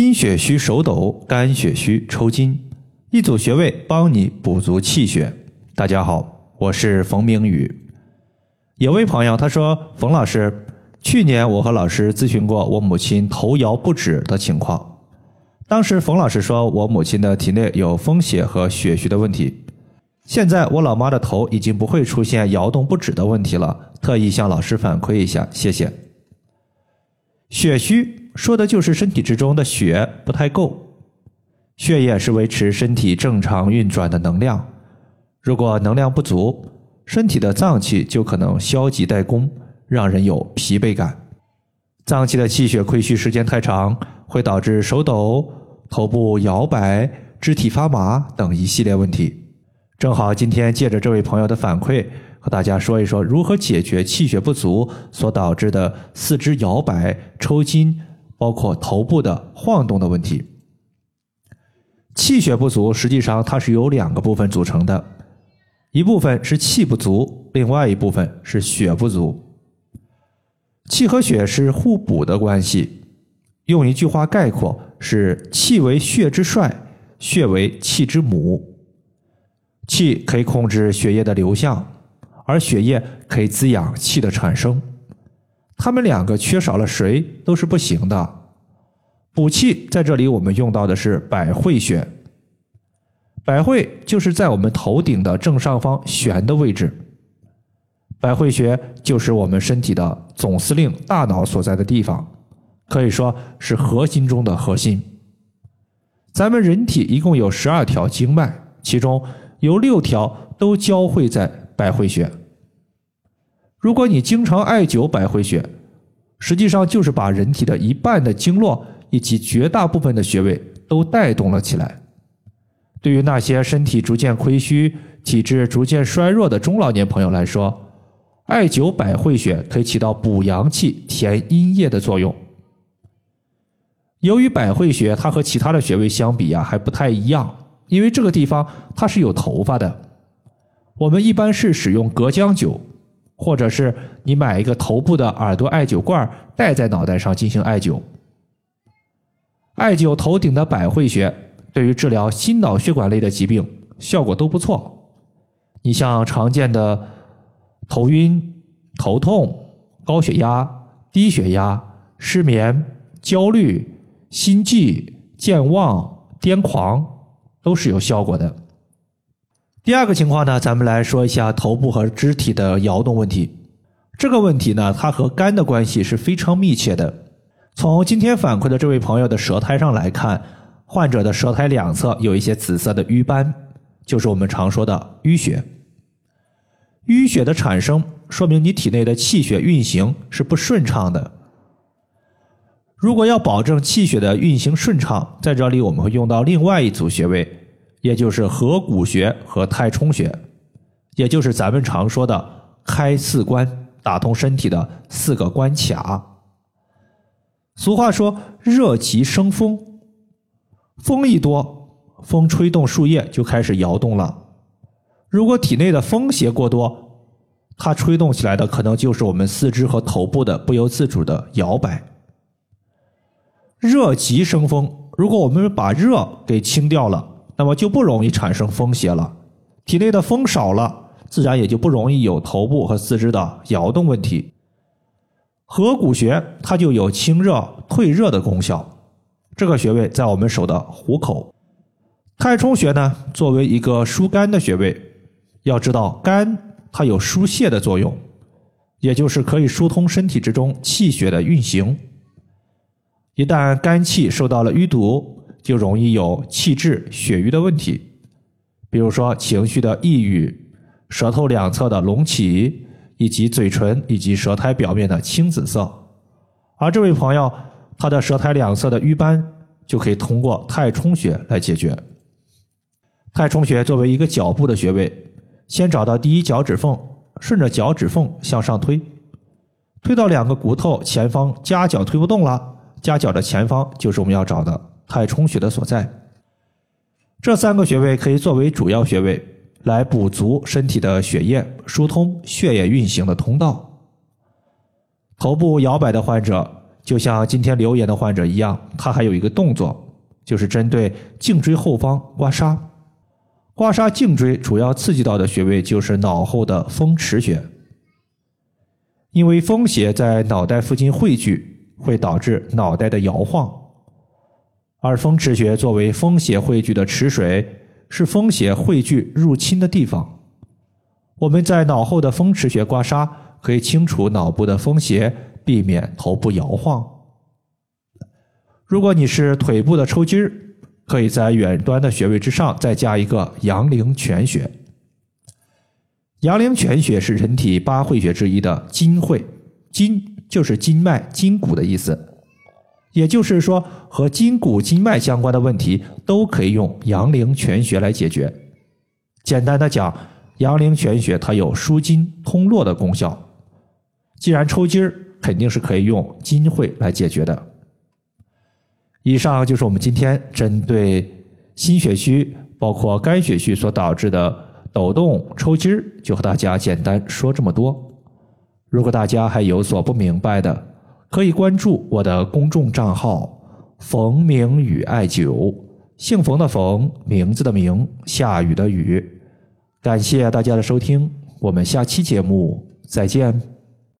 心血虚手抖、肝血虚抽筋，一组穴位帮你补足气血。大家好，我是冯明宇。有位朋友他说：“冯老师，去年我和老师咨询过我母亲头摇不止的情况，当时冯老师说我母亲的体内有风邪和血虚的问题。现在我老妈的头已经不会出现摇动不止的问题了，特意向老师反馈一下，谢谢。血虚。”说的就是身体之中的血不太够，血液是维持身体正常运转的能量。如果能量不足，身体的脏器就可能消极怠工，让人有疲惫感。脏器的气血亏虚时间太长，会导致手抖、头部摇摆、肢体发麻等一系列问题。正好今天借着这位朋友的反馈，和大家说一说如何解决气血不足所导致的四肢摇摆、抽筋。包括头部的晃动的问题，气血不足，实际上它是由两个部分组成的，一部分是气不足，另外一部分是血不足。气和血是互补的关系，用一句话概括是：气为血之帅，血为气之母。气可以控制血液的流向，而血液可以滋养气的产生。他们两个缺少了谁都是不行的。补气在这里，我们用到的是百会穴。百会就是在我们头顶的正上方悬的位置。百会穴就是我们身体的总司令大脑所在的地方，可以说是核心中的核心。咱们人体一共有十二条经脉，其中有六条都交汇在百会穴。如果你经常艾灸百会穴，实际上就是把人体的一半的经络以及绝大部分的穴位都带动了起来。对于那些身体逐渐亏虚、体质逐渐衰弱的中老年朋友来说，艾灸百会穴可以起到补阳气、填阴液的作用。由于百会穴它和其他的穴位相比啊还不太一样，因为这个地方它是有头发的，我们一般是使用隔姜灸。或者是你买一个头部的耳朵艾灸罐戴在脑袋上进行艾灸。艾灸头顶的百会穴，对于治疗心脑血管类的疾病效果都不错。你像常见的头晕、头痛、高血压、低血压、失眠、焦虑、心悸、健忘、癫狂，都是有效果的。第二个情况呢，咱们来说一下头部和肢体的摇动问题。这个问题呢，它和肝的关系是非常密切的。从今天反馈的这位朋友的舌苔上来看，患者的舌苔两侧有一些紫色的瘀斑，就是我们常说的淤血。淤血的产生，说明你体内的气血运行是不顺畅的。如果要保证气血的运行顺畅，在这里我们会用到另外一组穴位。也就是合谷穴和太冲穴，也就是咱们常说的开四关，打通身体的四个关卡。俗话说“热极生风”，风一多，风吹动树叶就开始摇动了。如果体内的风邪过多，它吹动起来的可能就是我们四肢和头部的不由自主的摇摆。热极生风，如果我们把热给清掉了。那么就不容易产生风邪了，体内的风少了，自然也就不容易有头部和四肢的摇动问题。合谷穴它就有清热退热的功效，这个穴位在我们手的虎口。太冲穴呢，作为一个疏肝的穴位，要知道肝它有疏泄的作用，也就是可以疏通身体之中气血的运行。一旦肝气受到了淤堵。就容易有气滞血瘀的问题，比如说情绪的抑郁、舌头两侧的隆起，以及嘴唇以及舌苔表面的青紫色。而这位朋友，他的舌苔两侧的瘀斑就可以通过太冲穴来解决。太冲穴作为一个脚部的穴位，先找到第一脚趾缝，顺着脚趾缝向上推，推到两个骨头前方，夹角推不动了，夹角的前方就是我们要找的。太冲穴的所在，这三个穴位可以作为主要穴位来补足身体的血液，疏通血液运行的通道。头部摇摆的患者，就像今天留言的患者一样，他还有一个动作，就是针对颈椎后方刮痧。刮痧颈椎主要刺激到的穴位就是脑后的风池穴，因为风邪在脑袋附近汇聚，会导致脑袋的摇晃。而风池穴作为风邪汇聚的池水，是风邪汇聚入侵的地方。我们在脑后的风池穴刮痧，可以清除脑部的风邪，避免头部摇晃。如果你是腿部的抽筋儿，可以在远端的穴位之上再加一个阳陵泉穴。阳陵泉穴是人体八会穴之一的筋会，筋就是筋脉、筋骨的意思，也就是说和筋骨、筋脉相关的问题都可以用阳陵泉穴来解决。简单的讲，阳陵泉穴它有舒筋通络的功效。既然抽筋儿，肯定是可以用筋会来解决的。以上就是我们今天针对心血虚包括肝血虚所导致的抖动、抽筋儿，就和大家简单说这么多。如果大家还有所不明白的，可以关注我的公众账号“冯明宇艾灸”，姓冯的冯，名字的名，下雨的雨。感谢大家的收听，我们下期节目再见。